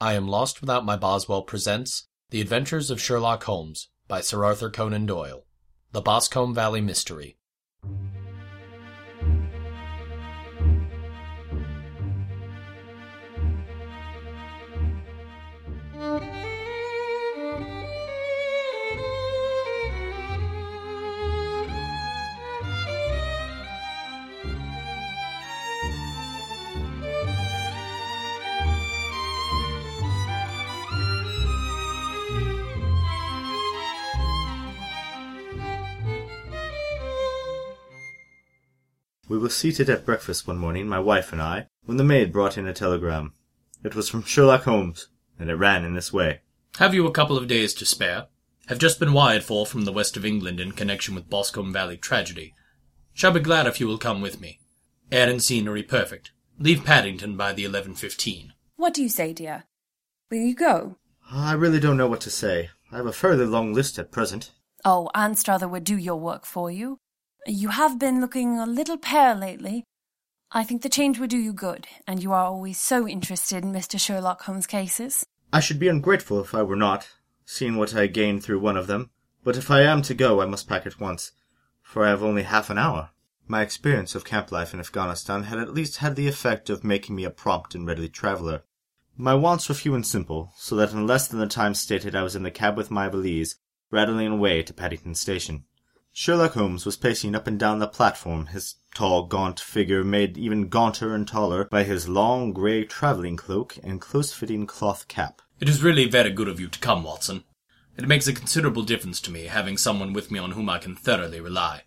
I Am Lost Without My Boswell presents The Adventures of Sherlock Holmes by Sir Arthur Conan Doyle. The Boscombe Valley Mystery. We were seated at breakfast one morning, my wife and I, when the maid brought in a telegram. It was from Sherlock Holmes, and it ran in this way. Have you a couple of days to spare? Have just been wired for from the west of England in connection with Boscombe Valley tragedy. Shall be glad if you will come with me. Air and scenery perfect. Leave Paddington by the 11.15. What do you say, dear? Will you go? I really don't know what to say. I have a fairly long list at present. Oh, Anstruther would do your work for you. You have been looking a little pale lately. I think the change would do you good, and you are always so interested in Mr. Sherlock Holmes' cases. I should be ungrateful if I were not, seeing what I gained through one of them. But if I am to go, I must pack at once, for I have only half an hour. My experience of camp life in Afghanistan had at least had the effect of making me a prompt and ready traveller. My wants were few and simple, so that in less than the time stated I was in the cab with my valise, rattling away to Paddington Station. Sherlock Holmes was pacing up and down the platform, his tall, gaunt figure made even gaunter and taller by his long grey travelling cloak and close-fitting cloth cap. It is really very good of you to come, Watson. It makes a considerable difference to me having someone with me on whom I can thoroughly rely.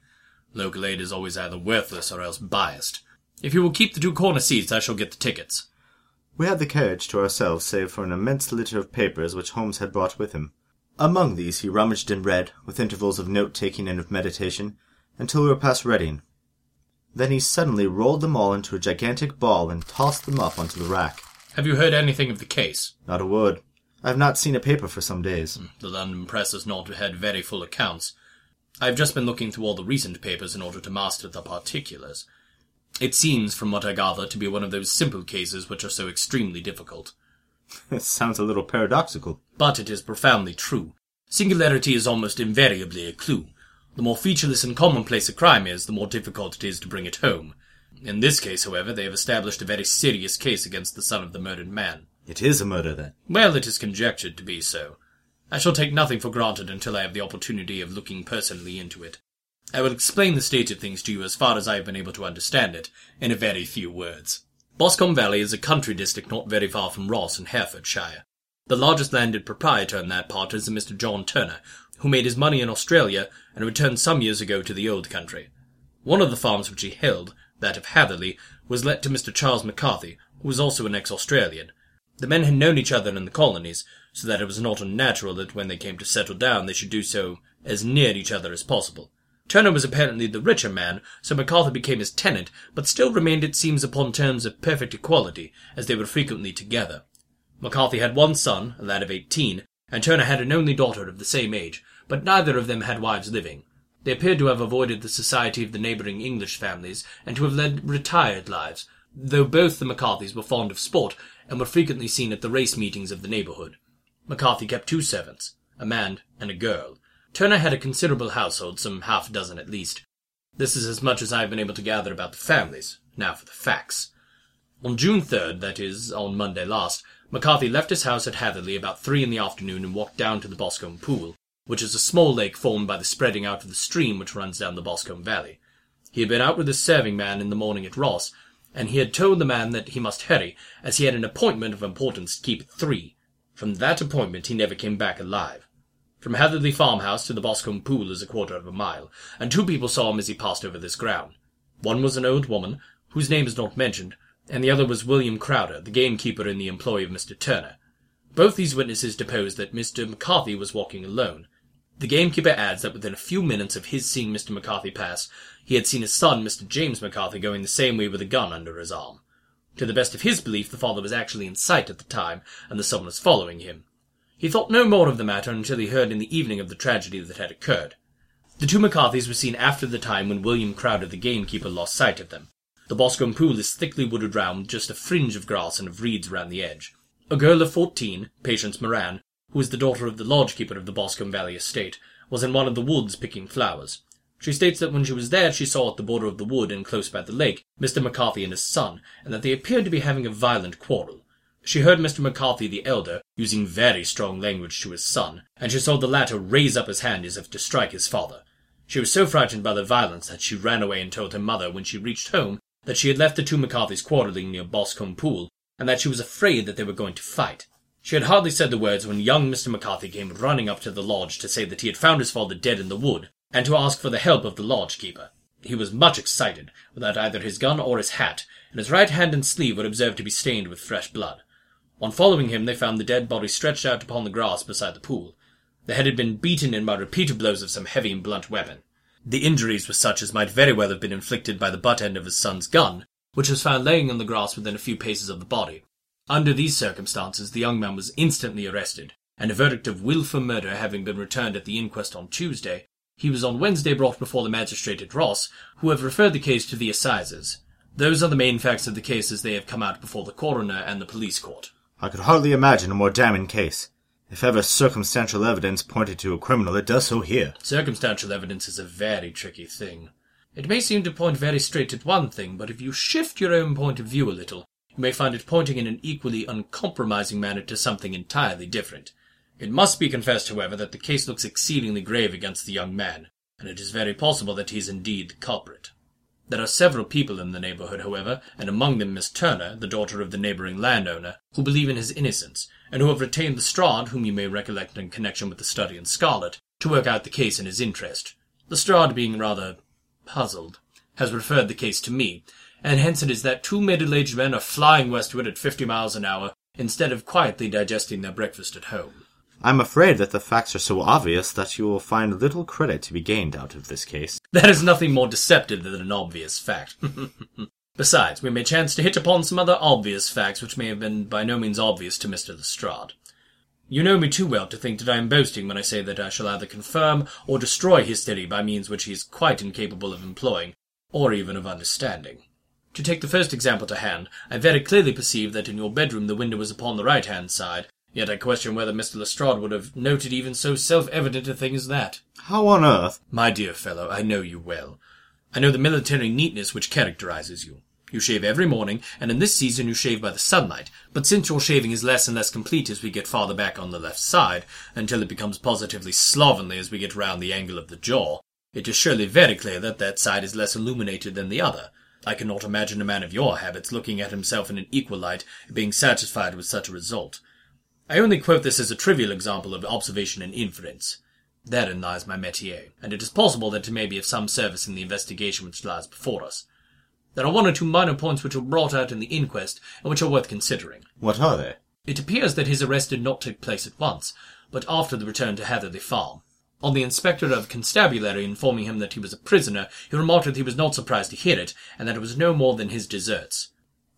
Local aid is always either worthless or else biased. If you will keep the two corner seats, I shall get the tickets. We had the carriage to ourselves save for an immense litter of papers which Holmes had brought with him. Among these he rummaged and read, with intervals of note taking and of meditation, until we were past Reading. Then he suddenly rolled them all into a gigantic ball and tossed them up onto the rack. Have you heard anything of the case? Not a word. I have not seen a paper for some days. Hmm, the London press has not had very full accounts. I have just been looking through all the recent papers in order to master the particulars. It seems, from what I gather, to be one of those simple cases which are so extremely difficult. It sounds a little paradoxical. But it is profoundly true. Singularity is almost invariably a clue. The more featureless and commonplace a crime is, the more difficult it is to bring it home. In this case, however, they have established a very serious case against the son of the murdered man. It is a murder, then. Well, it is conjectured to be so. I shall take nothing for granted until I have the opportunity of looking personally into it. I will explain the state of things to you as far as I have been able to understand it, in a very few words. Boscombe Valley is a country district not very far from Ross in Herefordshire. The largest landed proprietor in that part is Mr. John Turner, who made his money in Australia and returned some years ago to the old country. One of the farms which he held, that of Hatherley, was let to Mr. Charles McCarthy, who was also an ex-Australian. The men had known each other in the colonies, so that it was not unnatural that when they came to settle down they should do so as near each other as possible. Turner was apparently the richer man, so McCarthy became his tenant, but still remained, it seems, upon terms of perfect equality, as they were frequently together. McCarthy had one son, a lad of eighteen, and Turner had an only daughter of the same age, but neither of them had wives living. They appeared to have avoided the society of the neighbouring English families, and to have led retired lives, though both the McCarthys were fond of sport, and were frequently seen at the race meetings of the neighbourhood. McCarthy kept two servants, a man and a girl. Turner had a considerable household, some half a dozen at least. This is as much as I have been able to gather about the families. Now for the facts. On June 3rd, that is, on Monday last, McCarthy left his house at Hatherley about three in the afternoon and walked down to the Boscombe Pool, which is a small lake formed by the spreading out of the stream which runs down the Boscombe Valley. He had been out with his serving man in the morning at Ross, and he had told the man that he must hurry, as he had an appointment of importance to keep at three. From that appointment he never came back alive. From Hatherley farmhouse to the Boscombe Pool is a quarter of a mile, and two people saw him as he passed over this ground. One was an old woman, whose name is not mentioned, and the other was William Crowder, the gamekeeper in the employ of Mr. Turner. Both these witnesses deposed that Mr. McCarthy was walking alone. The gamekeeper adds that within a few minutes of his seeing Mr. McCarthy pass, he had seen his son, Mr. James McCarthy, going the same way with a gun under his arm. To the best of his belief, the father was actually in sight at the time, and the son was following him. He thought no more of the matter until he heard in the evening of the tragedy that had occurred. The two McCarthys were seen after the time when William Crowder, the gamekeeper, lost sight of them. The Boscombe Pool is thickly wooded round, just a fringe of grass and of reeds round the edge. A girl of fourteen, Patience Moran, who is the daughter of the lodge keeper of the Boscombe Valley estate, was in one of the woods picking flowers. She states that when she was there, she saw at the border of the wood and close by the lake Mr. McCarthy and his son, and that they appeared to be having a violent quarrel. She heard Mr. McCarthy the elder using very strong language to his son, and she saw the latter raise up his hand as if to strike his father. She was so frightened by the violence that she ran away and told her mother when she reached home that she had left the two McCarthys quarrelling near Boscombe Pool, and that she was afraid that they were going to fight. She had hardly said the words when young Mr. McCarthy came running up to the lodge to say that he had found his father dead in the wood, and to ask for the help of the lodge keeper. He was much excited, without either his gun or his hat, and his right hand and sleeve were observed to be stained with fresh blood. On following him, they found the dead body stretched out upon the grass beside the pool. The head had been beaten in by repeated blows of some heavy and blunt weapon. The injuries were such as might very well have been inflicted by the butt end of his son's gun, which was found laying on the grass within a few paces of the body. Under these circumstances, the young man was instantly arrested, and a verdict of wilful murder having been returned at the inquest on Tuesday, he was on Wednesday brought before the magistrate at Ross, who have referred the case to the assizes. Those are the main facts of the case as they have come out before the coroner and the police court. I could hardly imagine a more damning case. If ever circumstantial evidence pointed to a criminal, it does so here. Circumstantial evidence is a very tricky thing. It may seem to point very straight at one thing, but if you shift your own point of view a little, you may find it pointing in an equally uncompromising manner to something entirely different. It must be confessed, however, that the case looks exceedingly grave against the young man, and it is very possible that he is indeed the culprit. There are several people in the neighborhood, however, and among them Miss Turner, the daughter of the neighboring landowner, who believe in his innocence, and who have retained Lestrade, whom you may recollect in connection with the study in scarlet, to work out the case in his interest. Lestrade, being rather puzzled, has referred the case to me, and hence it is that two middle-aged men are flying westward at fifty miles an hour instead of quietly digesting their breakfast at home. I'm afraid that the facts are so obvious that you will find little credit to be gained out of this case. That is nothing more deceptive than an obvious fact. Besides, we may chance to hit upon some other obvious facts which may have been by no means obvious to Mr. Lestrade. You know me too well to think that I am boasting when I say that I shall either confirm or destroy his theory by means which he is quite incapable of employing, or even of understanding. To take the first example to hand, I very clearly perceive that in your bedroom the window was upon the right-hand side, yet I question whether Mr. Lestrade would have noted even so self-evident a thing as that. How on earth? My dear fellow, I know you well. I know the military neatness which characterizes you. You shave every morning, and in this season you shave by the sunlight, but since your shaving is less and less complete as we get farther back on the left side, until it becomes positively slovenly as we get round the angle of the jaw, it is surely very clear that that side is less illuminated than the other. I cannot imagine a man of your habits looking at himself in an equal light, being satisfied with such a result. I only quote this as a trivial example of observation and inference. Therein lies my métier, and it is possible that it may be of some service in the investigation which lies before us. There are one or two minor points which were brought out in the inquest, and which are worth considering. What are they? It appears that his arrest did not take place at once, but after the return to Hatherley Farm. On the inspector of constabulary informing him that he was a prisoner, he remarked that he was not surprised to hear it, and that it was no more than his deserts.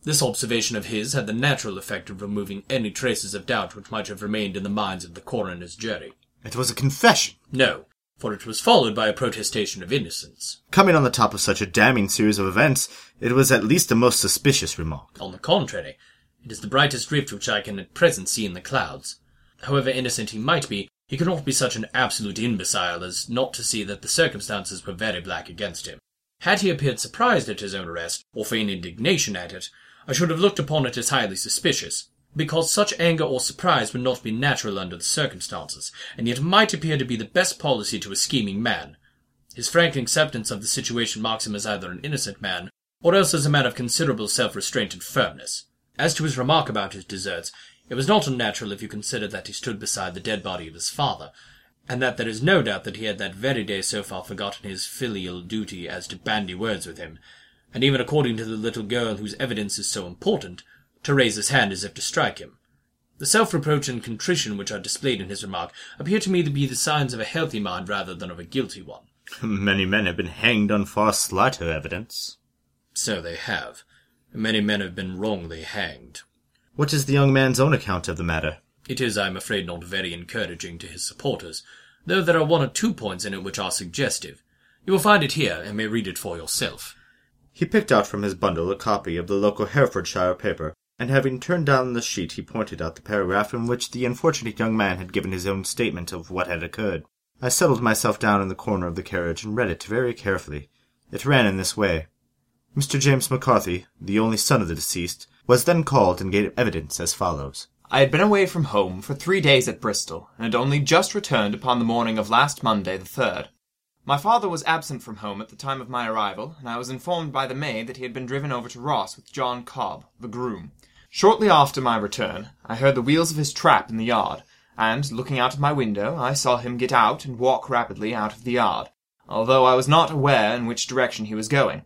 This observation of his had the natural effect of removing any traces of doubt which might have remained in the minds of the coroner's jury. It was a confession. No, for it was followed by a protestation of innocence. Coming on the top of such a damning series of events, it was at least a most suspicious remark. On the contrary, it is the brightest rift which I can at present see in the clouds. However innocent he might be, he could not be such an absolute imbecile as not to see that the circumstances were very black against him. Had he appeared surprised at his own arrest, or feigned indignation at it, I should have looked upon it as highly suspicious, because such anger or surprise would not be natural under the circumstances, and yet might appear to be the best policy to a scheming man. His frank acceptance of the situation marks him as either an innocent man, or else as a man of considerable self-restraint and firmness. As to his remark about his deserts, it was not unnatural if you consider that he stood beside the dead body of his father, and that there is no doubt that he had that very day so far forgotten his filial duty as to bandy words with him, and even according to the little girl whose evidence is so important, to raise his hand as if to strike him. The self-reproach and contrition which are displayed in his remark appear to me to be the signs of a healthy mind rather than of a guilty one. Many men have been hanged on far slighter evidence. So they have. Many men have been wrongly hanged. What is the young man's own account of the matter? It is, I am afraid, not very encouraging to his supporters, though there are one or two points in it which are suggestive. You will find it here, and may read it for yourself. He picked out from his bundle a copy of the local Herefordshire paper, and having turned down the sheet he pointed out the paragraph in which the unfortunate young man had given his own statement of what had occurred. I settled myself down in the corner of the carriage and read it very carefully. It ran in this way. Mr. James McCarthy, the only son of the deceased, was then called and gave evidence as follows. I had been away from home for three days at Bristol, and had only just returned upon the morning of last Monday the third. My father was absent from home at the time of my arrival, and I was informed by the maid that he had been driven over to Ross with John Cobb, the groom. Shortly after my return, I heard the wheels of his trap in the yard, and, looking out of my window, I saw him get out and walk rapidly out of the yard, although I was not aware in which direction he was going.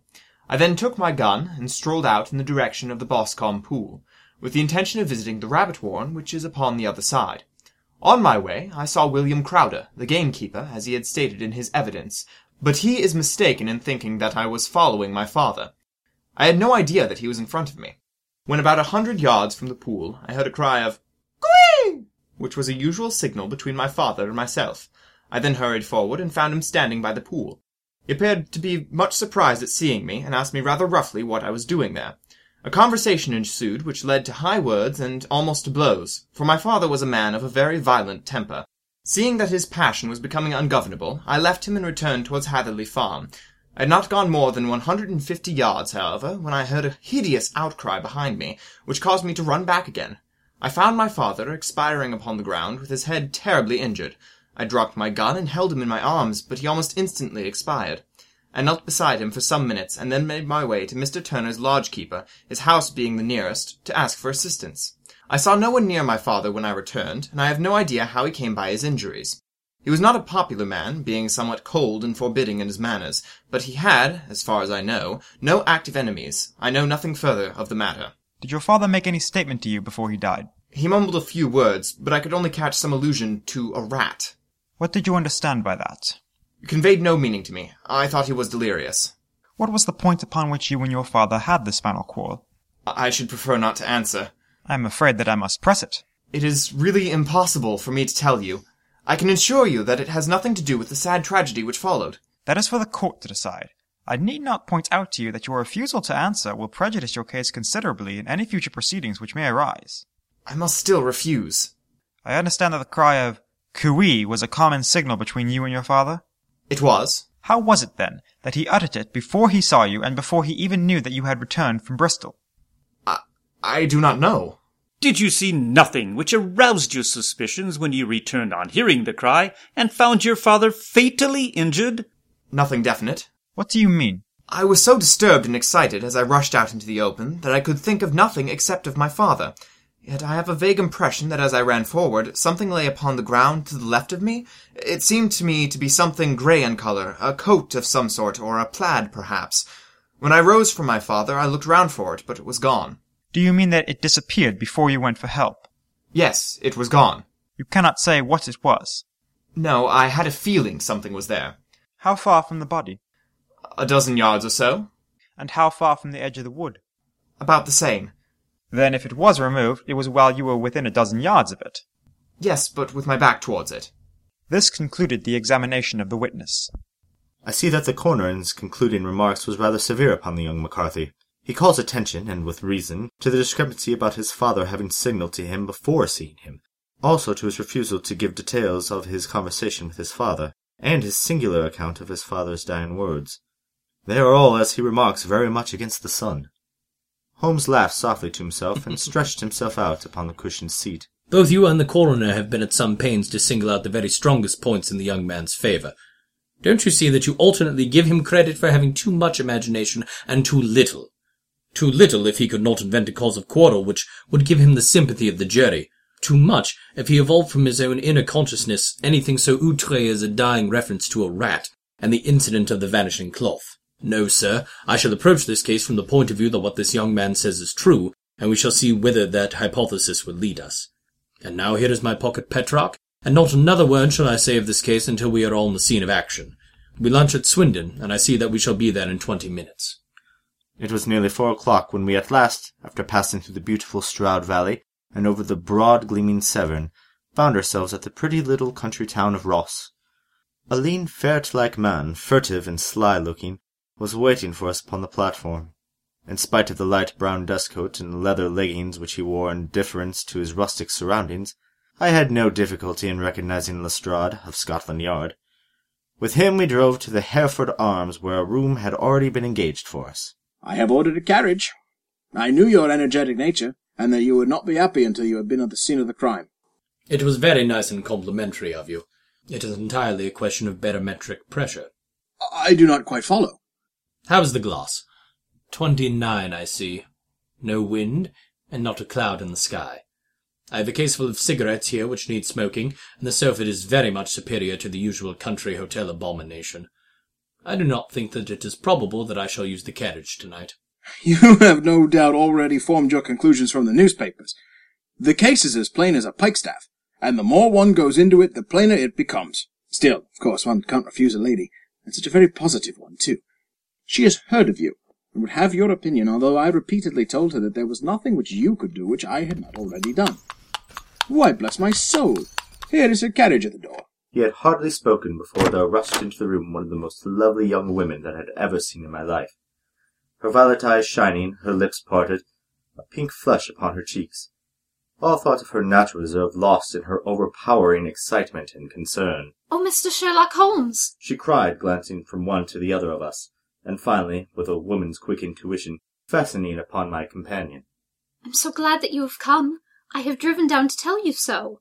I then took my gun and strolled out in the direction of the Boscombe Pool, with the intention of visiting the rabbit warren which is upon the other side. On my way, I saw William Crowder, the gamekeeper, as he had stated in his evidence, but he is mistaken in thinking that I was following my father. I had no idea that he was in front of me. When about a hundred yards from the pool, I heard a cry of "Cooee!" which was a usual signal between my father and myself. I then hurried forward and found him standing by the pool. He appeared to be much surprised at seeing me, and asked me rather roughly what I was doing there. A conversation ensued which led to high words and almost to blows, for my father was a man of a very violent temper. Seeing that his passion was becoming ungovernable, I left him and returned towards Hatherley Farm. I had not gone more than one hundred and fifty yards, however, when I heard a hideous outcry behind me, which caused me to run back again. I found my father expiring upon the ground, with his head terribly injured. I dropped my gun and held him in my arms, but he almost instantly expired. I knelt beside him for some minutes, and then made my way to Mr. Turner's lodge keeper, his house being the nearest, to ask for assistance. I saw no one near my father when I returned, and I have no idea how he came by his injuries. He was not a popular man, being somewhat cold and forbidding in his manners, but he had, as far as I know, no active enemies. I know nothing further of the matter. Did your father make any statement to you before he died? He mumbled a few words, but I could only catch some allusion to a rat. What did you understand by that? Conveyed no meaning to me. I thought he was delirious. What was the point upon which you and your father had this final quarrel? I should prefer not to answer. I am afraid that I must press it. It is really impossible for me to tell you. I can assure you that it has nothing to do with the sad tragedy which followed. That is for the court to decide. I need not point out to you that your refusal to answer will prejudice your case considerably in any future proceedings which may arise. I must still refuse. I understand that the cry of Cooee was a common signal between you and your father? It was. How was it, then, that he uttered it before he saw you and before he even knew that you had returned from Bristol? I, I do not know. Did you see nothing which aroused your suspicions when you returned on hearing the cry and found your father fatally injured? Nothing definite. What do you mean? I was so disturbed and excited as I rushed out into the open that I could think of nothing except of my father. Yet I have a vague impression that as I ran forward, something lay upon the ground to the left of me. It seemed to me to be something grey in colour, a coat of some sort, or a plaid, perhaps. When I rose from my father, I looked round for it, but it was gone. Do you mean that it disappeared before you went for help? Yes, it was gone. You cannot say what it was. No, I had a feeling something was there. How far from the body? A dozen yards or so. And how far from the edge of the wood? About the same. Then if it was removed, it was while you were within a dozen yards of it. Yes, but with my back towards it. This concluded the examination of the witness. I see that the coroner in his concluding remarks was rather severe upon the young McCarthy. He calls attention, and with reason, to the discrepancy about his father having signalled to him before seeing him, also to his refusal to give details of his conversation with his father, and his singular account of his father's dying words. They are all, as he remarks, very much against the son. Holmes laughed softly to himself and stretched himself out upon the cushioned seat. Both you and the coroner have been at some pains to single out the very strongest points in the young man's favour. Don't you see that you alternately give him credit for having too much imagination and too little? Too little if he could not invent a cause of quarrel which would give him the sympathy of the jury. Too much if he evolved from his own inner consciousness anything so outre as a dying reference to a rat and the incident of the vanishing cloth. No, sir, I shall approach this case from the point of view that what this young man says is true, and we shall see whither that hypothesis will lead us. And now here is my pocket Petrarch, and not another word shall I say of this case until we are on the scene of action. We lunch at Swindon, and I see that we shall be there in twenty minutes. It was nearly four o'clock when we at last, after passing through the beautiful Stroud Valley and over the broad gleaming Severn, found ourselves at the pretty little country town of Ross. A lean ferret-like man, furtive and sly looking, was waiting for us upon the platform. In spite of the light brown dust coat and leather leggings which he wore in deference to his rustic surroundings, I had no difficulty in recognizing Lestrade of Scotland Yard. With him we drove to the Hereford Arms, where a room had already been engaged for us. I have ordered a carriage. I knew your energetic nature, and that you would not be happy until you had been at the scene of the crime. It was very nice and complimentary of you. It is entirely a question of barometric pressure. I do not quite follow. How's the glass? Twenty-nine, I see. No wind, and not a cloud in the sky. I have a case full of cigarettes here which need smoking, and the sofa is very much superior to the usual country hotel abomination. I do not think that it is probable that I shall use the carriage tonight. You have no doubt already formed your conclusions from the newspapers. The case is as plain as a pikestaff, and the more one goes into it, the plainer it becomes. Still, of course, one can't refuse a lady, and such a very positive one, too. She has heard of you, and would have your opinion, although I repeatedly told her that there was nothing which you could do which I had not already done. Why, bless my soul! Here is her carriage at the door. He had hardly spoken before there rushed into the room one of the most lovely young women that I had ever seen in my life. Her violet eyes shining, her lips parted, a pink flush upon her cheeks. All thought of her natural reserve lost in her overpowering excitement and concern. Oh, Mr. Sherlock Holmes! She cried, glancing from one to the other of us, and finally, with a woman's quick intuition, fastening upon my companion. I'm so glad that you have come. I have driven down to tell you so.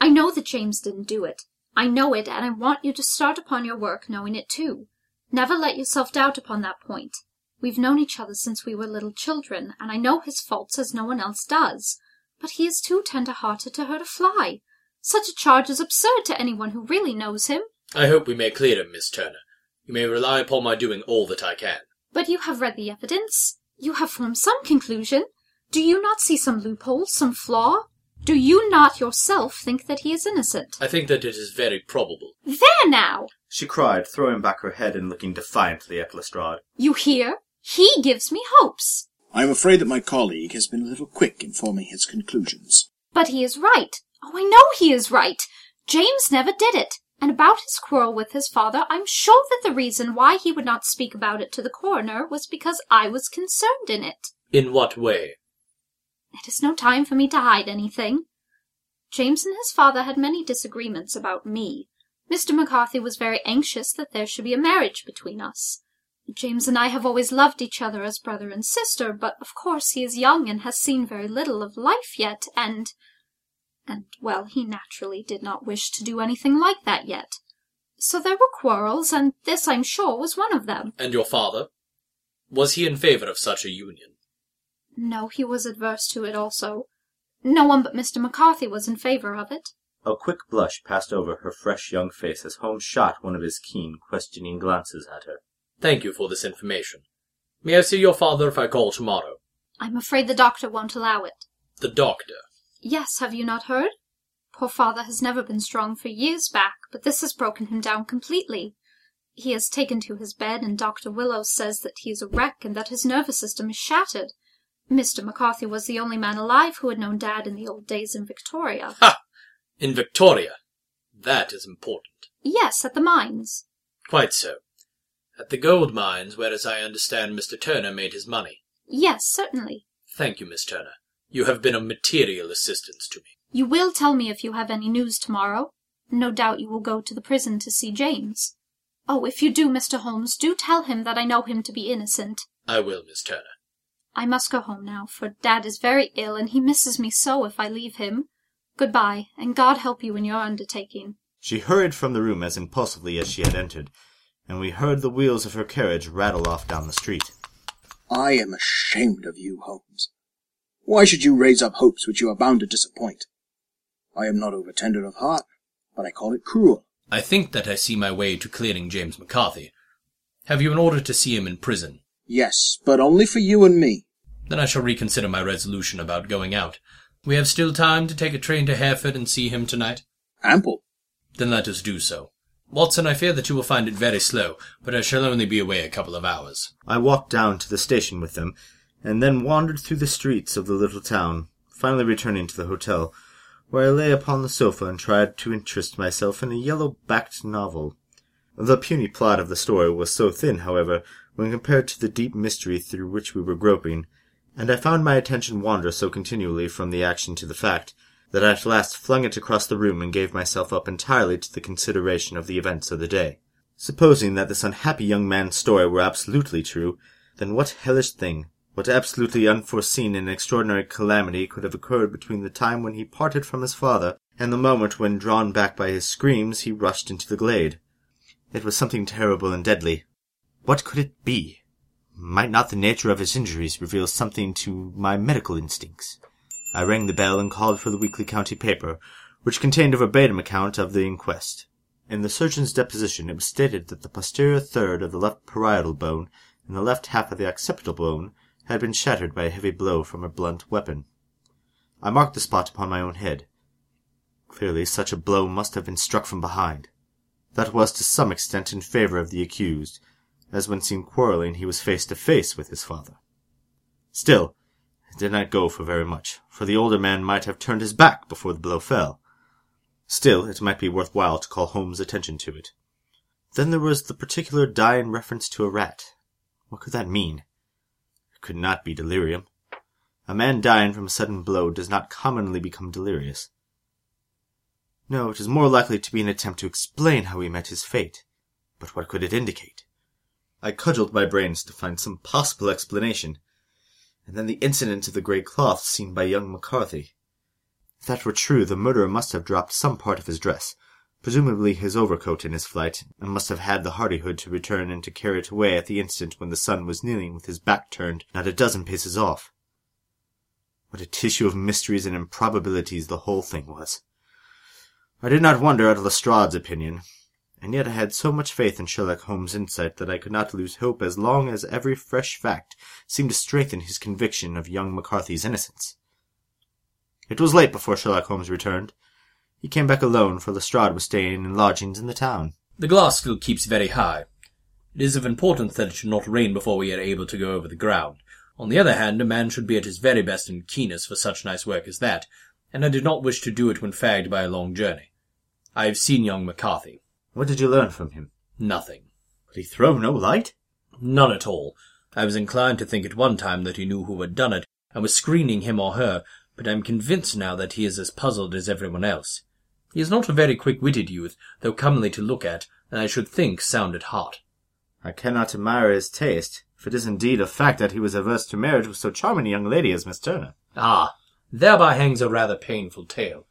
I know that James didn't do it. I know it, and I want you to start upon your work knowing it too. Never let yourself doubt upon that point. We've known each other since we were little children, and I know his faults as no one else does. But he is too tender-hearted to hurt a fly. Such a charge is absurd to anyone who really knows him. I hope we may clear him, Miss Turner. You may rely upon my doing all that I can. But you have read the evidence. You have formed some conclusion. Do you not see some loophole, some flaw? Do you not yourself think that he is innocent? I think that it is very probable. There now! She cried, throwing back her head and looking defiantly at Lestrade. You hear? He gives me hopes. I am afraid that my colleague has been a little quick in forming his conclusions. But he is right. Oh, I know he is right. James never did it. And about his quarrel with his father, I'm sure that the reason why he would not speak about it to the coroner was because I was concerned in it. In what way? It is no time for me to hide anything. James and his father had many disagreements about me. Mr. McCarthy was very anxious that there should be a marriage between us. James and I have always loved each other as brother and sister, but of course he is young and has seen very little of life yet, and and well, he naturally did not wish to do anything like that yet. So there were quarrels, and this, I'm sure, was one of them. And your father? Was he in favour of such a union? No, he was adverse to it also. No one but Mr. McCarthy was in favour of it. A quick blush passed over her fresh young face as Holmes shot one of his keen, questioning glances at her. Thank you for this information. May I see your father if I call tomorrow? I'm afraid the doctor won't allow it. The doctor? Yes, have you not heard? Poor father has never been strong for years back, but this has broken him down completely. He has taken to his bed, and Dr. Willows says that he is a wreck and that his nervous system is shattered. Mr. McCarthy was the only man alive who had known Dad in the old days in Victoria. Ha! In Victoria? That is important. Yes, at the mines. Quite so. At the gold mines, where, as I understand, Mr. Turner made his money. Yes, certainly. Thank you, Miss Turner. You have been of material assistance to me. You will tell me if you have any news tomorrow. No doubt you will go to the prison to see James. Oh, if you do, Mr. Holmes, do tell him that I know him to be innocent. I will, Miss Turner. I must go home now, for Dad is very ill, and he misses me so if I leave him. Goodbye, and God help you in your undertaking. She hurried from the room as impulsively as she had entered, and we heard the wheels of her carriage rattle off down the street. I am ashamed of you, Holmes. Why should you raise up hopes which you are bound to disappoint? I am not over tender of heart, but I call it cruel. I think that I see my way to clearing James McCarthy. Have you an order to see him in prison? Yes, but only for you and me. Then I shall reconsider my resolution about going out. We have still time to take a train to Hereford and see him tonight? Ample. Then let us do so. Watson, I fear that you will find it very slow, but I shall only be away a couple of hours. I walked down to the station with them, and then wandered through the streets of the little town, finally returning to the hotel, where I lay upon the sofa and tried to interest myself in a yellow-backed novel. The puny plot of the story was so thin, however, when compared to the deep mystery through which we were groping, and I found my attention wander so continually from the action to the fact that I at last flung it across the room and gave myself up entirely to the consideration of the events of the day. Supposing that this unhappy young man's story were absolutely true, then what hellish thing, what absolutely unforeseen and extraordinary calamity could have occurred between the time when he parted from his father and the moment when, drawn back by his screams, he rushed into the glade? It was something terrible and deadly. What could it be? Might not the nature of his injuries reveal something to my medical instincts? I rang the bell and called for the weekly county paper, which contained a verbatim account of the inquest. In the surgeon's deposition it was stated that the posterior third of the left parietal bone and the left half of the occipital bone had been shattered by a heavy blow from a blunt weapon. I marked the spot upon my own head. Clearly such a blow must have been struck from behind. That was to some extent in favor of the accused, as when seen quarrelling he was face to face with his father. Still, it did not go for very much, for the older man might have turned his back before the blow fell. Still, it might be worth while to call Holmes' attention to it. Then there was the particular dying reference to a rat. What could that mean? Could not be delirium. A man dying from a sudden blow does not commonly become delirious. No, it is more likely to be an attempt to explain how he met his fate. But what could it indicate? I cudgelled my brains to find some possible explanation, and then the incident of the grey cloth seen by young McCarthy. If that were true, the murderer must have dropped some part of his dress, presumably his overcoat in his flight, and must have had the hardihood to return and to carry it away at the instant when the son was kneeling with his back turned not a dozen paces off. What a tissue of mysteries and improbabilities the whole thing was. I did not wonder at Lestrade's opinion, and yet I had so much faith in Sherlock Holmes' insight that I could not lose hope as long as every fresh fact seemed to strengthen his conviction of young McCarthy's innocence. It was late before Sherlock Holmes returned. He came back alone, for Lestrade was staying in lodgings in the town. The glass still keeps very high. It is of importance that it should not rain before we are able to go over the ground. On the other hand, a man should be at his very best and keenest for such nice work as that, and I did not wish to do it when fagged by a long journey. I have seen young McCarthy. What did you learn from him? Nothing. Could he throw no light? None at all. I was inclined to think at one time that he knew who had done it, and was screening him or her, but I am convinced now that he is as puzzled as everyone else. He is not a very quick-witted youth, though comely to look at, and I should think sound at heart. I cannot admire his taste, if it is indeed a fact that he was averse to marriage with so charming a young lady as Miss Turner. Ah, thereby hangs a rather painful tale.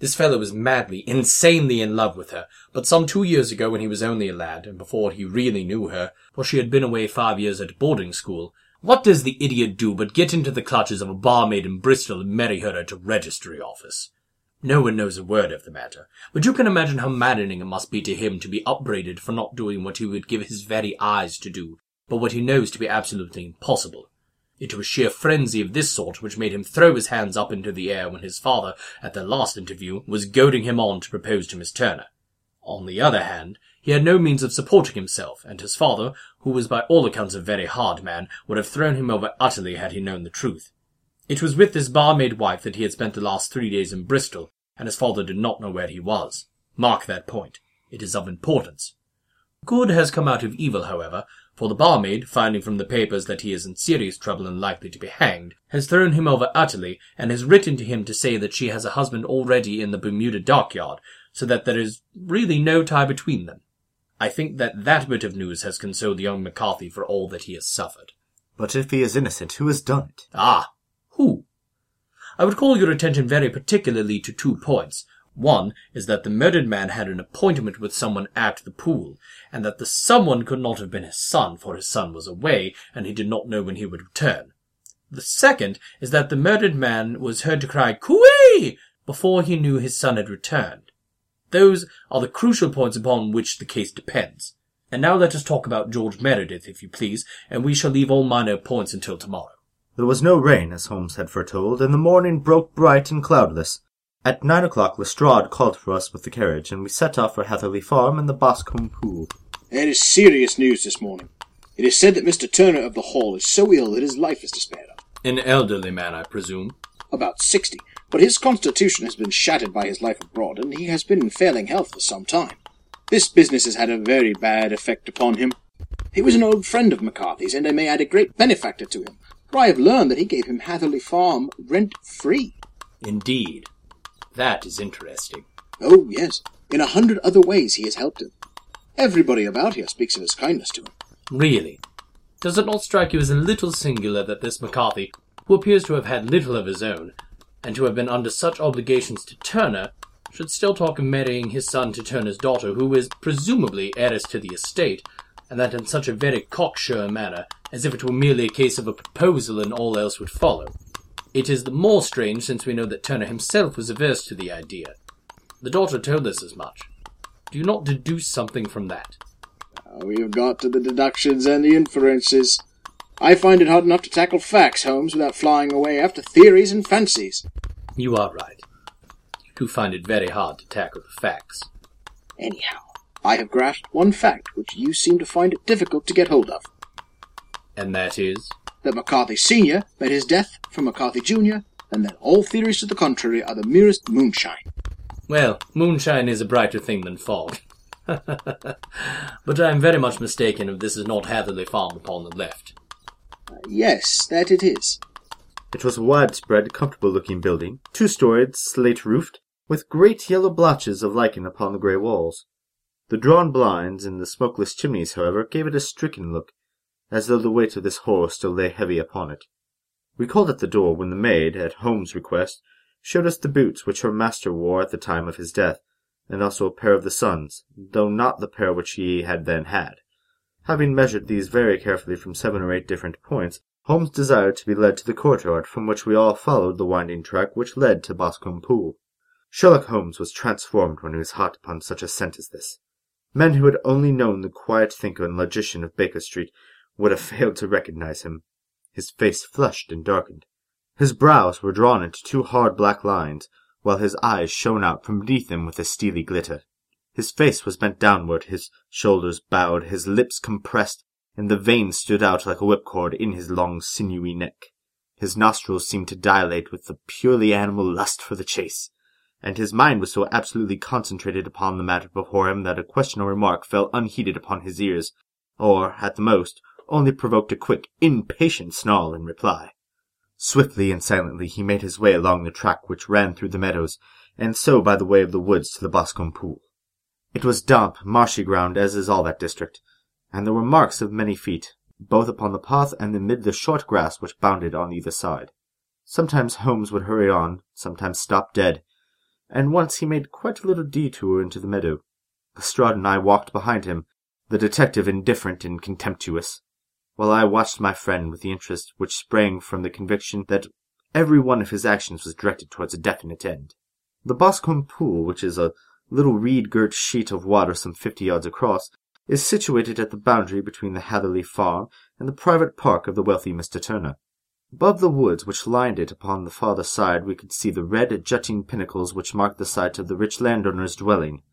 This fellow was madly, insanely in love with her, but some two years ago when he was only a lad, and before he really knew her, for she had been away five years at boarding school, what does the idiot do but get into the clutches of a barmaid in Bristol and marry her at a registry office? No one knows a word of the matter, but you can imagine how maddening it must be to him to be upbraided for not doing what he would give his very eyes to do, but what he knows to be absolutely impossible. It was sheer frenzy of this sort which made him throw his hands up into the air when his father, at their last interview, was goading him on to propose to Miss Turner. On the other hand, he had no means of supporting himself, and his father, who was by all accounts a very hard man, would have thrown him over utterly had he known the truth. It was with this barmaid wife that he had spent the last three days in Bristol, and his father did not know where he was. Mark that point. It is of importance. Good has come out of evil, however, for the barmaid, finding from the papers that he is in serious trouble and likely to be hanged, has thrown him over utterly, and has written to him to say that she has a husband already in the Bermuda dockyard, so that there is really no tie between them. I think that that bit of news has consoled young McCarthy for all that he has suffered. But if he is innocent, who has done it? Ah, who? I would call your attention very particularly to two points. One is that the murdered man had an appointment with someone at the pool, and that the someone could not have been his son, for his son was away, and he did not know when he would return. The second is that the murdered man was heard to cry "Cooee!" before he knew his son had returned. Those are the crucial points upon which the case depends. And now let us talk about George Meredith, if you please, and we shall leave all minor points until tomorrow. There was no rain, as Holmes had foretold, and the morning broke bright and cloudless. At nine o'clock Lestrade called for us with the carriage, and we set off for Hatherley Farm and the Boscombe Pool. There is serious news this morning. It is said that Mr. Turner of the Hall is so ill that his life is despaired of. An elderly man, I presume. About sixty, but his constitution has been shattered by his life abroad, and he has been in failing health for some time. This business has had a very bad effect upon him. He was an old friend of McCarthy's, and I may add a great benefactor to him, for I have learned that he gave him Hatherley Farm rent-free. Indeed. That is interesting. Oh, yes. In a hundred other ways he has helped him. Everybody about here speaks of his kindness to him. Really? Does it not strike you as a little singular that this McCarthy, who appears to have had little of his own, and to have been under such obligations to Turner, should still talk of marrying his son to Turner's daughter, who is presumably heiress to the estate, and that in such a very cocksure manner, as if it were merely a case of a proposal and all else would follow. It is the more strange since we know that Turner himself was averse to the idea. The daughter told us as much. Do you not deduce something from that? We have got to the deductions and the inferences. I find it hard enough to tackle facts, Holmes, without flying away after theories and fancies. You are right. You do find it very hard to tackle the facts. Anyhow, I have grasped one fact which you seem to find it difficult to get hold of. And that is? That McCarthy Sr. met his death from McCarthy Jr., and that all theories to the contrary are the merest moonshine. Well, moonshine is a brighter thing than fog. but I am very much mistaken if this is not Hatherley Farm upon the left. Uh, yes, that it is. It was a widespread, comfortable-looking building, two-storied, slate-roofed, with great yellow blotches of lichen upon the grey walls. The drawn blinds and the smokeless chimneys, however, gave it a stricken look, as though the weight of this horror still lay heavy upon it. We called at the door when the maid, at Holmes' request, showed us the boots which her master wore at the time of his death, and also a pair of the son's, though not the pair which he had then had. Having measured these very carefully from seven or eight different points, Holmes desired to be led to the courtyard, from which we all followed the winding track which led to Boscombe Pool. Sherlock Holmes was transformed when he was hot upon such a scent as this. Men who had only known the quiet thinker and logician of Baker Street would have failed to recognize him. His face flushed and darkened. His brows were drawn into two hard black lines, while his eyes shone out from beneath them with a steely glitter. His face was bent downward, his shoulders bowed, his lips compressed, and the veins stood out like a whipcord in his long sinewy neck. His nostrils seemed to dilate with the purely animal lust for the chase, and his mind was so absolutely concentrated upon the matter before him that a question or remark fell unheeded upon his ears, or, at the most, only provoked a quick, impatient snarl in reply. Swiftly and silently he made his way along the track which ran through the meadows, and so by the way of the woods to the Boscombe Pool. It was damp, marshy ground, as is all that district, and there were marks of many feet, both upon the path and amid the short grass which bounded on either side. Sometimes Holmes would hurry on, sometimes stop dead, and once he made quite a little detour into the meadow. Lestrade and I walked behind him, the detective indifferent and contemptuous, while I watched my friend with the interest which sprang from the conviction that every one of his actions was directed towards a definite end. The Boscombe Pool, which is a little reed-girt sheet of water some fifty yards across, is situated at the boundary between the Hatherley Farm and the private park of the wealthy Mr. Turner. Above the woods which lined it upon the farther side we could see the red jutting pinnacles which marked the site of the rich landowner's dwelling.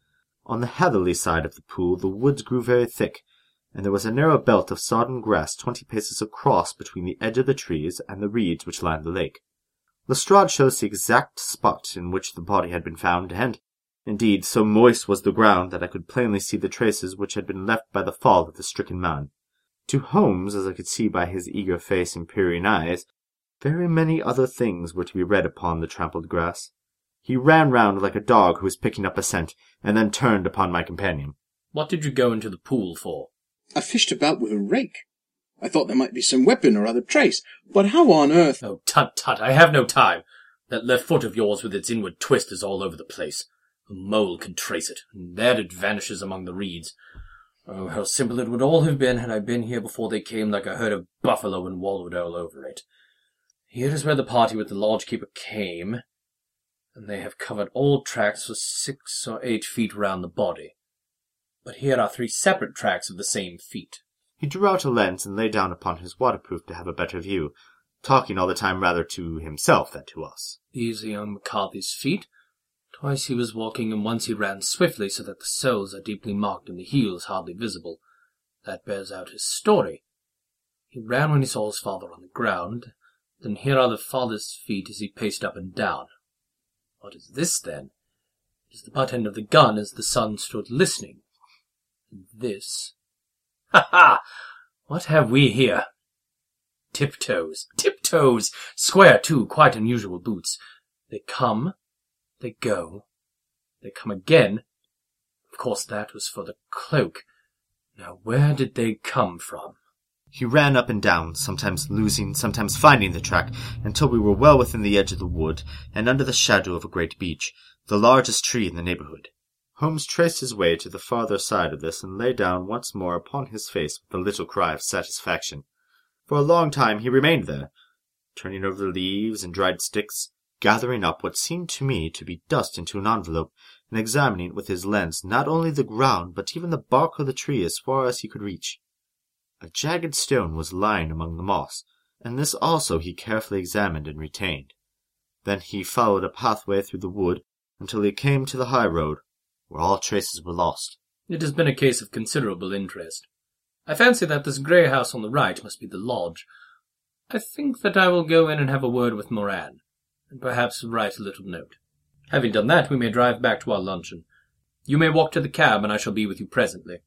On the Hatherley side of the pool the woods grew very thick, and there was a narrow belt of sodden grass twenty paces across between the edge of the trees and the reeds which lined the lake. Lestrade shows the exact spot in which the body had been found, and, indeed, so moist was the ground that I could plainly see the traces which had been left by the fall of the stricken man. To Holmes, as I could see by his eager face and peering eyes, very many other things were to be read upon the trampled grass. He ran round like a dog who is picking up a scent, and then turned upon my companion. What did you go into the pool for? I fished about with a rake. I thought there might be some weapon or other trace, but how on earth? Oh, tut tut, I have no time. That left foot of yours with its inward twist is all over the place. A mole can trace it, and there it vanishes among the reeds. Oh, how simple it would all have been had I been here before they came like a herd of buffalo and wallowed all over it. Here is where the party with the lodge-keeper came, and they have covered all tracks for six or eight feet round the body. But here are three separate tracks of the same feet. He drew out a lens and lay down upon his waterproof to have a better view, talking all the time rather to himself than to us. These are young McCarthy's feet. Twice he was walking, and once he ran swiftly, so that the soles are deeply marked and the heels hardly visible. That bears out his story. He ran when he saw his father on the ground. Then here are the father's feet as he paced up and down. What is this, then? It is the butt end of the gun as the son stood listening. And this, Ha ha! What have we here? Tiptoes. Tiptoes! Square, too, quite unusual boots. They come, they go, they come again. Of course, that was for the cloak. Now, where did they come from? He ran up and down, sometimes losing, sometimes finding the track, until we were well within the edge of the wood and under the shadow of a great beech, the largest tree in the neighborhood. Holmes traced his way to the farther side of this and lay down once more upon his face with a little cry of satisfaction. For a long time he remained there, turning over the leaves and dried sticks, gathering up what seemed to me to be dust into an envelope, and examining with his lens not only the ground but even the bark of the tree as far as he could reach. A jagged stone was lying among the moss, and this also he carefully examined and retained. Then he followed a pathway through the wood until he came to the high road, where all traces were lost. It has been a case of considerable interest. I fancy that this grey house on the right must be the lodge. I think that I will go in and have a word with Moran, and perhaps write a little note. Having done that, we may drive back to our luncheon. You may walk to the cab, and I shall be with you presently.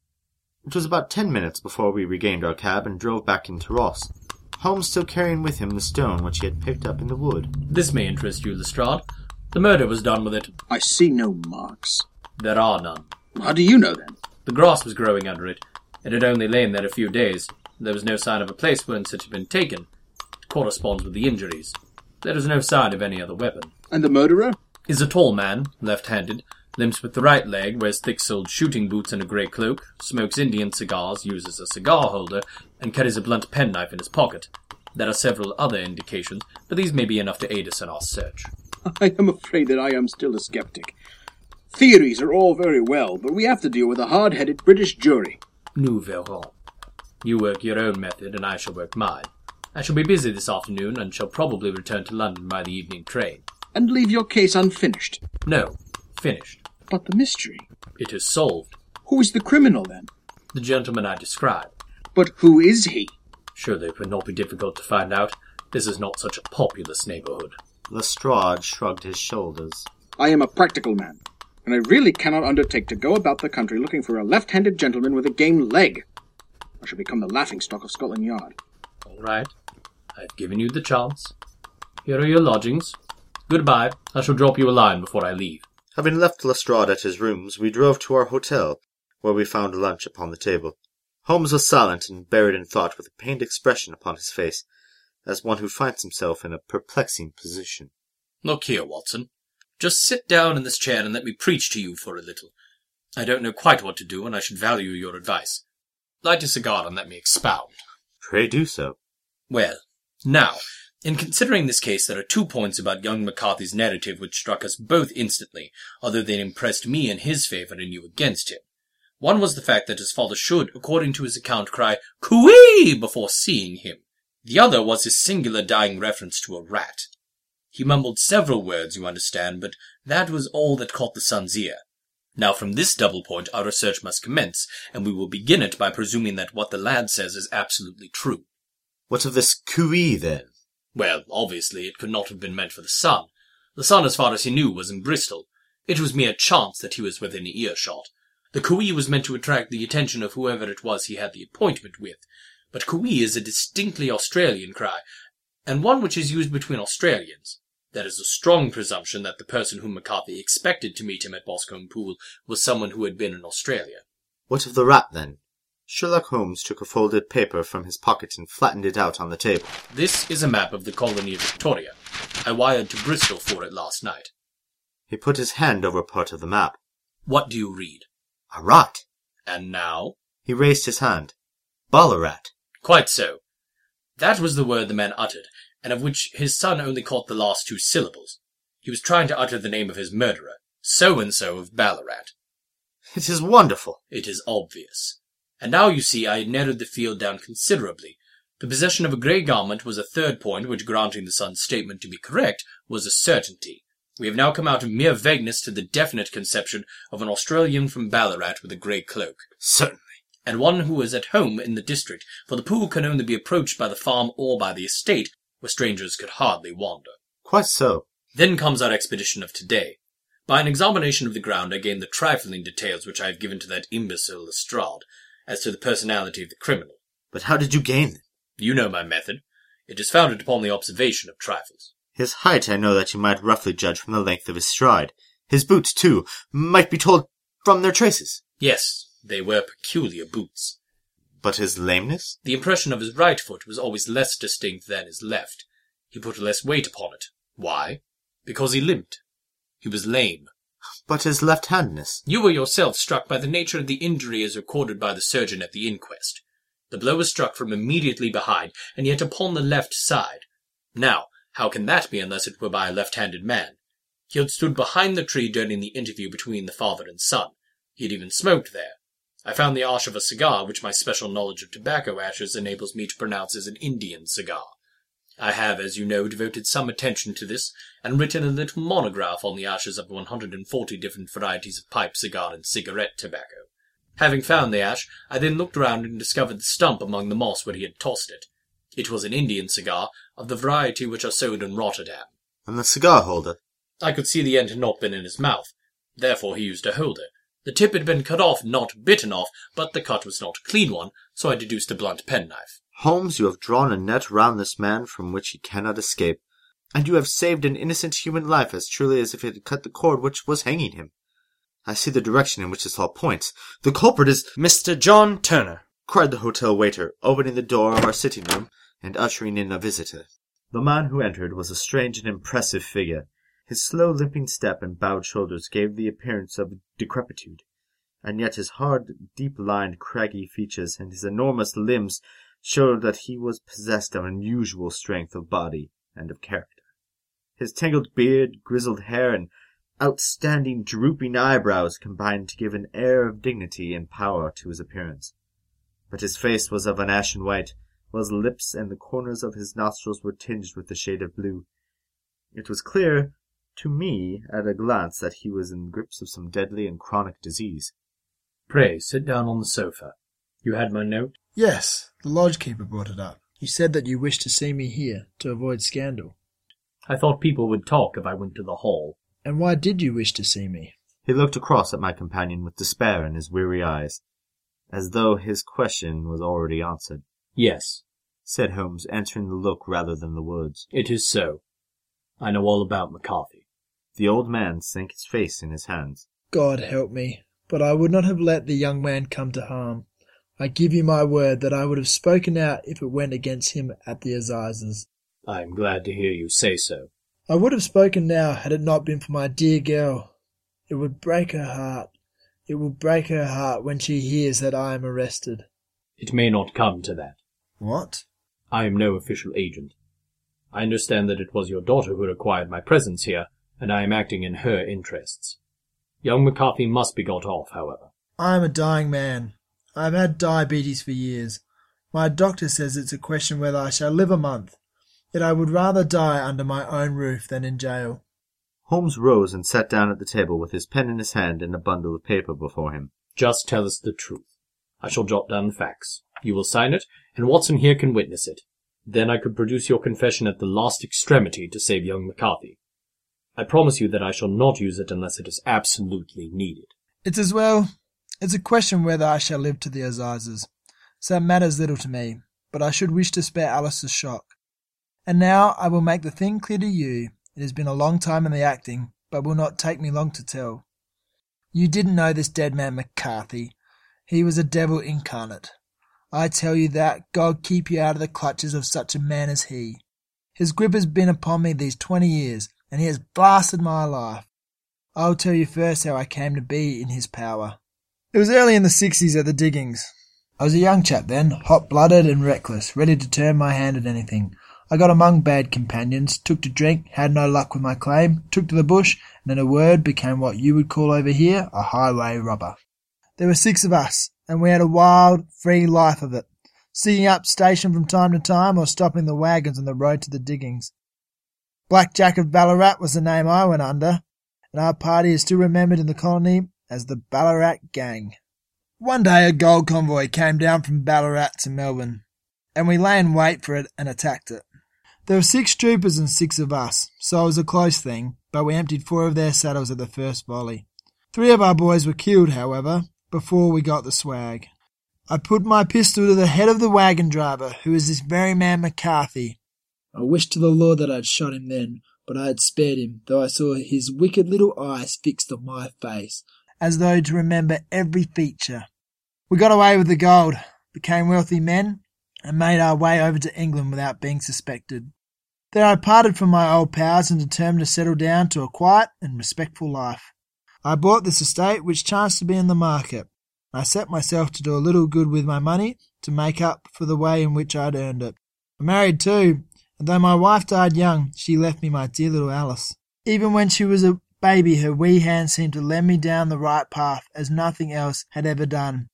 It was about ten minutes before we regained our cab and drove back into Ross, Holmes still carrying with him the stone which he had picked up in the wood. This may interest you, Lestrade. The murder was done with it. I see no marks. There are none. How do you know then? The grass was growing under it. It had only lain there a few days. There was no sign of a place whence it had been taken. It corresponds with the injuries. There is no sign of any other weapon. And the murderer? Is a tall man, left-handed, limps with the right leg, wears thick-soled shooting boots and a grey cloak, smokes Indian cigars, uses a cigar holder, and carries a blunt penknife in his pocket. There are several other indications, but these may be enough to aid us in our search. I am afraid that I am still a skeptic. Theories are all very well, but we have to deal with a hard-headed British jury. Nous verrons. You work your own method, and I shall work mine. I shall be busy this afternoon, and shall probably return to London by the evening train. And leave your case unfinished. No, finished. But the mystery. It is solved. Who is the criminal then? The gentleman I described. But who is he? Surely it would not be difficult to find out. This is not such a populous neighborhood. Lestrade shrugged his shoulders. I am a practical man, and I really cannot undertake to go about the country looking for a left-handed gentleman with a game leg. I shall become the laughing-stock of Scotland Yard. All right. I've given you the chance. Here are your lodgings. Goodbye. I shall drop you a line before I leave. Having left Lestrade at his rooms, we drove to our hotel, where we found lunch upon the table. Holmes was silent and buried in thought with a pained expression upon his face, as one who finds himself in a perplexing position. Look here, Watson. Just sit down in this chair and let me preach to you for a little. I don't know quite what to do, and I should value your advice. Light a cigar and let me expound. Pray do so. Well, now, in considering this case, there are two points about young McCarthy's narrative which struck us both instantly, although they impressed me in his favour and you against him. One was the fact that his father should, according to his account, cry "Cooee!" before seeing him. The other was his singular dying reference to a rat. He mumbled several words, you understand, but that was all that caught the son's ear. Now from this double point our research must commence, and we will begin it by presuming that what the lad says is absolutely true. What of this cooee, then? Well, obviously it could not have been meant for the son. The son, as far as he knew, was in Bristol. It was mere chance that he was within earshot. The cooee was meant to attract the attention of whoever it was he had the appointment with. But cooee is a distinctly Australian cry, and one which is used between Australians. There is a strong presumption that the person whom McCarthy expected to meet him at Boscombe Pool was someone who had been in Australia. What of the rat, then? Sherlock Holmes took a folded paper from his pocket and flattened it out on the table. This is a map of the colony of Victoria. I wired to Bristol for it last night. He put his hand over part of the map. What do you read? A rat! And now? He raised his hand. Ballarat. Quite so. That was the word the man uttered, and of which his son only caught the last two syllables. He was trying to utter the name of his murderer, so and so of Ballarat. It is wonderful. It is obvious. And now you see I had narrowed the field down considerably. The possession of a grey garment was a third point which, granting the son's statement to be correct, was a certainty. We have now come out of mere vagueness to the definite conception of an Australian from Ballarat with a grey cloak. Certainly. And one who was at home in the district, for the pool can only be approached by the farm or by the estate, where strangers could hardly wander. Quite so. Then comes our expedition of today. By an examination of the ground I gained the trifling details which I have given to that imbecile Lestrade. As to the personality of the criminal. But how did you gain them? You know my method. It is founded upon the observation of trifles. His height I know that you might roughly judge from the length of his stride. His boots, too, might be told from their traces. Yes, they were peculiar boots. But his lameness? The impression of his right foot was always less distinct than his left. He put less weight upon it. Why? Because he limped. He was lame. But his left-handedness? You were yourself struck by the nature of the injury as recorded by the surgeon at the inquest. The blow was struck from immediately behind, and yet upon the left side. Now, how can that be unless it were by a left-handed man? He had stood behind the tree during the interview between the father and son. He had even smoked there. I found the ash of a cigar, which my special knowledge of tobacco ashes enables me to pronounce as an Indian cigar. I have, as you know, devoted some attention to this, and written a little monograph on the ashes of 140 different varieties of pipe, cigar, and cigarette tobacco. Having found the ash, I then looked round and discovered the stump among the moss where he had tossed it. It was an Indian cigar, of the variety which are sold in Rotterdam. And the cigar holder? I could see the end had not been in his mouth. Therefore he used a holder. The tip had been cut off, not bitten off, but the cut was not a clean one, so I deduced a blunt penknife. Holmes, you have drawn a net round this man from which he cannot escape, and you have saved an innocent human life as truly as if it had cut the cord which was hanging him. I see the direction in which this all points. The culprit is Mr. John Turner, cried the hotel waiter, opening the door of our sitting room and ushering in a visitor. The man who entered was a strange and impressive figure. His slow limping step and bowed shoulders gave the appearance of decrepitude, and yet his hard, deep-lined, craggy features and his enormous limbs showed that he was possessed of unusual strength of body and of character. His tangled beard, grizzled hair, and outstanding drooping eyebrows combined to give an air of dignity and power to his appearance. But his face was of an ashen white, while his lips and the corners of his nostrils were tinged with the shade of blue. It was clear to me at a glance that he was in the grips of some deadly and chronic disease. Pray sit down on the sofa. You had my note? Yes, the lodge keeper brought it up. You said that you wished to see me here to avoid scandal. I thought people would talk if I went to the hall. And why did you wish to see me? He looked across at my companion with despair in his weary eyes, as though his question was already answered. Yes, said Holmes, answering the look rather than the words. it is so. I know all about McCarthy. The old man sank his face in his hands. God help me, but I would not have let the young man come to harm. I give you my word that I would have spoken out if it went against him at the assizes. I am glad to hear you say so. I would have spoken now had it not been for my dear girl. It would break her heart. It will break her heart when she hears that I am arrested. It may not come to that. What? I am no official agent. I understand that it was your daughter who required my presence here, and I am acting in her interests. Young McCarthy must be got off, however. I am a dying man. I have had diabetes for years. My doctor says it's a question whether I shall live a month. Yet I would rather die under my own roof than in jail. Holmes rose and sat down at the table with his pen in his hand and a bundle of paper before him. Just tell us the truth. I shall jot down the facts. You will sign it, and Watson here can witness it. Then I could produce your confession at the last extremity to save young McCarthy. I promise you that I shall not use it unless it is absolutely needed. It's as well. It's a question whether I shall live to the assizes. So it matters little to me, but I should wish to spare Alice's shock. And now I will make the thing clear to you. It has been a long time in the acting, but will not take me long to tell. You didn't know this dead man McCarthy. He was a devil incarnate. I tell you that God keep you out of the clutches of such a man as he. His grip has been upon me these twenty years, and he has blasted my life. I'll tell you first how I came to be in his power. It was early in the sixties at the diggings. I was a young chap then, hot-blooded and reckless, ready to turn my hand at anything. I got among bad companions, took to drink, had no luck with my claim, took to the bush, and in a word became what you would call over here a highway robber. There were six of us, and we had a wild, free life of it, sitting up station from time to time or stopping the wagons on the road to the diggings. Black Jack of Ballarat was the name I went under, and our party is still remembered in the colony as the Ballarat Gang. One day a gold convoy came down from Ballarat to Melbourne, and we lay in wait for it and attacked it. There were six troopers and six of us, so it was a close thing, but we emptied four of their saddles at the first volley. Three of our boys were killed, however, before we got the swag. I put my pistol to the head of the wagon driver, who is this very man McCarthy. I wished to the Lord that I had shot him then, but I had spared him, though I saw his wicked little eyes fixed on my face, as though to remember every feature. We got away with the gold, became wealthy men, and made our way over to England without being suspected. There I parted from my old pals and determined to settle down to a quiet and respectful life. I bought this estate, which chanced to be in the market. I set myself to do a little good with my money to make up for the way in which I had earned it. I married too, and though my wife died young, she left me my dear little Alice. Even when she was a baby, her wee hand seemed to lead me down the right path as nothing else had ever done.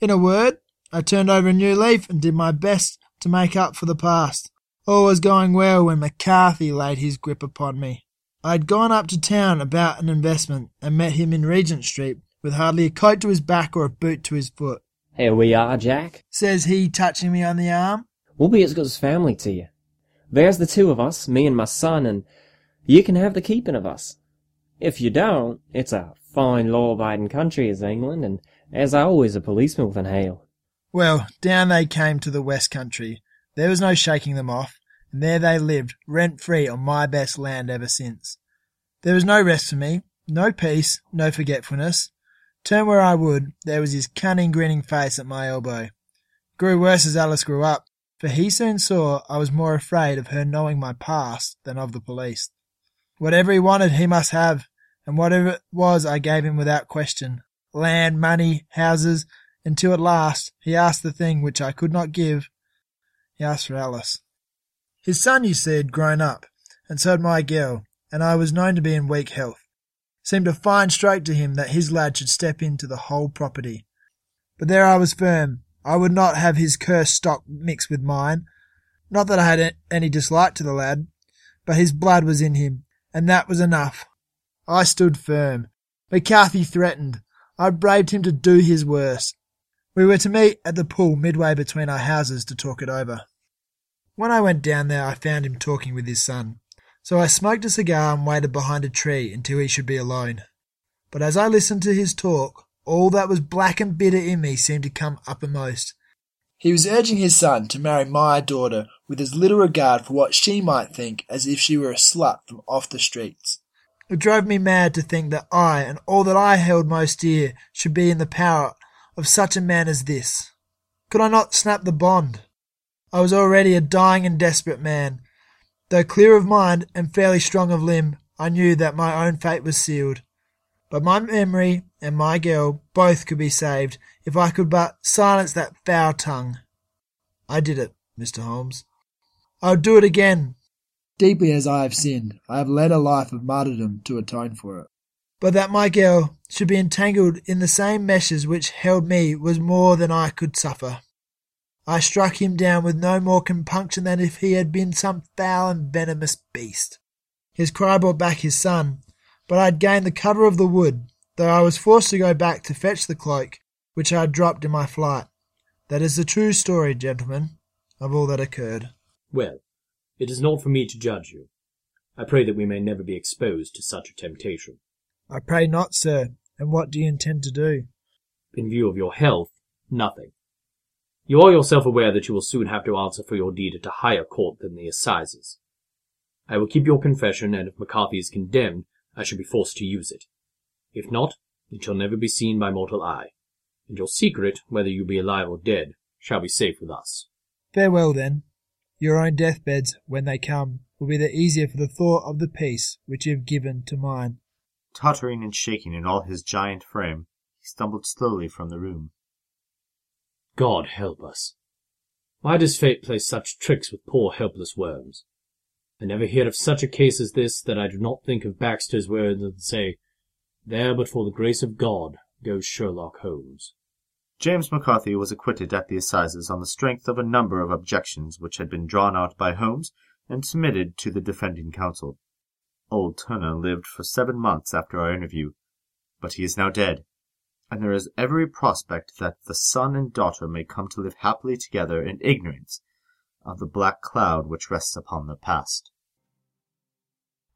In a word, I turned over a new leaf and did my best to make up for the past. All was going well when McCarthy laid his grip upon me. I had gone up to town about an investment and met him in Regent Street with hardly a coat to his back or a boot to his foot. Here we are, Jack. Says he, touching me on the arm. We'll be as good as family to you. There's the two of us, me and my son, and you can have the keeping of us. If you don't, it's a fine law-abiding country is England, and there's always a policeman within hail. Well, down they came to the West Country. There was no shaking them off, and there they lived, rent-free on my best land ever since. There was no rest for me, no peace, no forgetfulness. Turn where I would, there was his cunning, grinning face at my elbow. Grew worse as Alice grew up, for he soon saw I was more afraid of her knowing my past than of the police. Whatever he wanted, he must have, and whatever it was, I gave him without question. Land, money, houses, until at last he asked the thing which I could not give. He asked for Alice. His son, you see, had grown up, and so had my girl, and I was known to be in weak health. It seemed a fine stroke to him that his lad should step into the whole property. But there I was firm. I would not have his cursed stock mixed with mine. Not that I had any dislike to the lad, but his blood was in him, and that was enough. I stood firm. McCarthy threatened. I braved him to do his worst. We were to meet at the pool midway between our houses to talk it over. When I went down there, I found him talking with his son. So I smoked a cigar and waited behind a tree until he should be alone. But as I listened to his talk, all that was black and bitter in me seemed to come uppermost. He was urging his son to marry my daughter with as little regard for what she might think as if she were a slut from off the streets. It drove me mad to think that I and all that I held most dear should be in the power of such a man as this. Could I not snap the bond? I was already a dying and desperate man. Though clear of mind and fairly strong of limb, I knew that my own fate was sealed. But my memory and my girl both could be saved if I could but silence that foul tongue. I did it, Mr. Holmes. I would do it again. Deeply as I have sinned, I have led a life of martyrdom to atone for it. But that my girl should be entangled in the same meshes which held me was more than I could suffer. I struck him down with no more compunction than if he had been some foul and venomous beast. His cry brought back his son, but I had gained the cover of the wood, though I was forced to go back to fetch the cloak which I had dropped in my flight. That is the true story, gentlemen, of all that occurred. Well, it is not for me to judge you. I pray that we may never be exposed to such a temptation. I pray not, sir. And what do you intend to do? In view of your health, nothing. You are yourself aware that you will soon have to answer for your deed at a higher court than the assizes. I will keep your confession, and if McCarthy is condemned, I shall be forced to use it. If not, it shall never be seen by mortal eye, and your secret, whether you be alive or dead, shall be safe with us. Farewell, then. Your own deathbeds, when they come, will be the easier for the thought of the peace which you have given to mine. Tottering and shaking in all his giant frame, he stumbled slowly from the room. God help us! Why does fate play such tricks with poor helpless worms? I never hear of such a case as this that I do not think of Baxter's words and say, There but for the grace of God goes Sherlock Holmes. James McCarthy was acquitted at the assizes on the strength of a number of objections which had been drawn out by Holmes and submitted to the defending counsel. Old Turner lived for seven months after our interview, but he is now dead, and there is every prospect that the son and daughter may come to live happily together in ignorance of the black cloud which rests upon the past.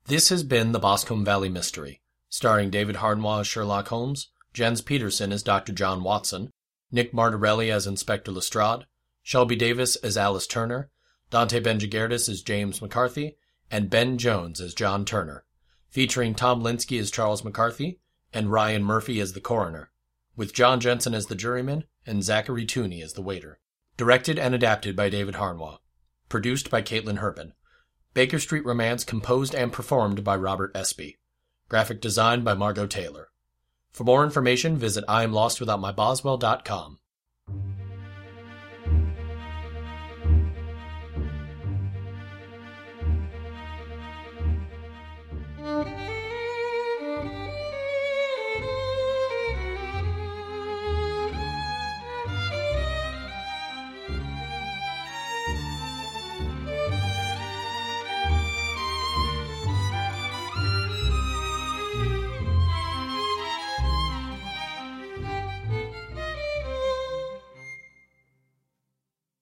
This has been the Boscombe Valley Mystery, starring David Hardnois as Sherlock Holmes, Jens Peterson as Dr. John Watson, Nick Martorelli as Inspector Lestrade, Shelby Davis as Alice Turner, Dante Benjigerdis as James McCarthy, and Ben Jones as John Turner, featuring Tom Linsky as Charles McCarthy and Ryan Murphy as the coroner, with John Jensen as the juryman and Zachary Tooney as the waiter. Directed and adapted by David Harnwell. Produced by Caitlin Herpin. Baker Street Romance composed and performed by Robert Espy. Graphic design by Margot Taylor. For more information, visit IamLostWithoutMyBoswell.com.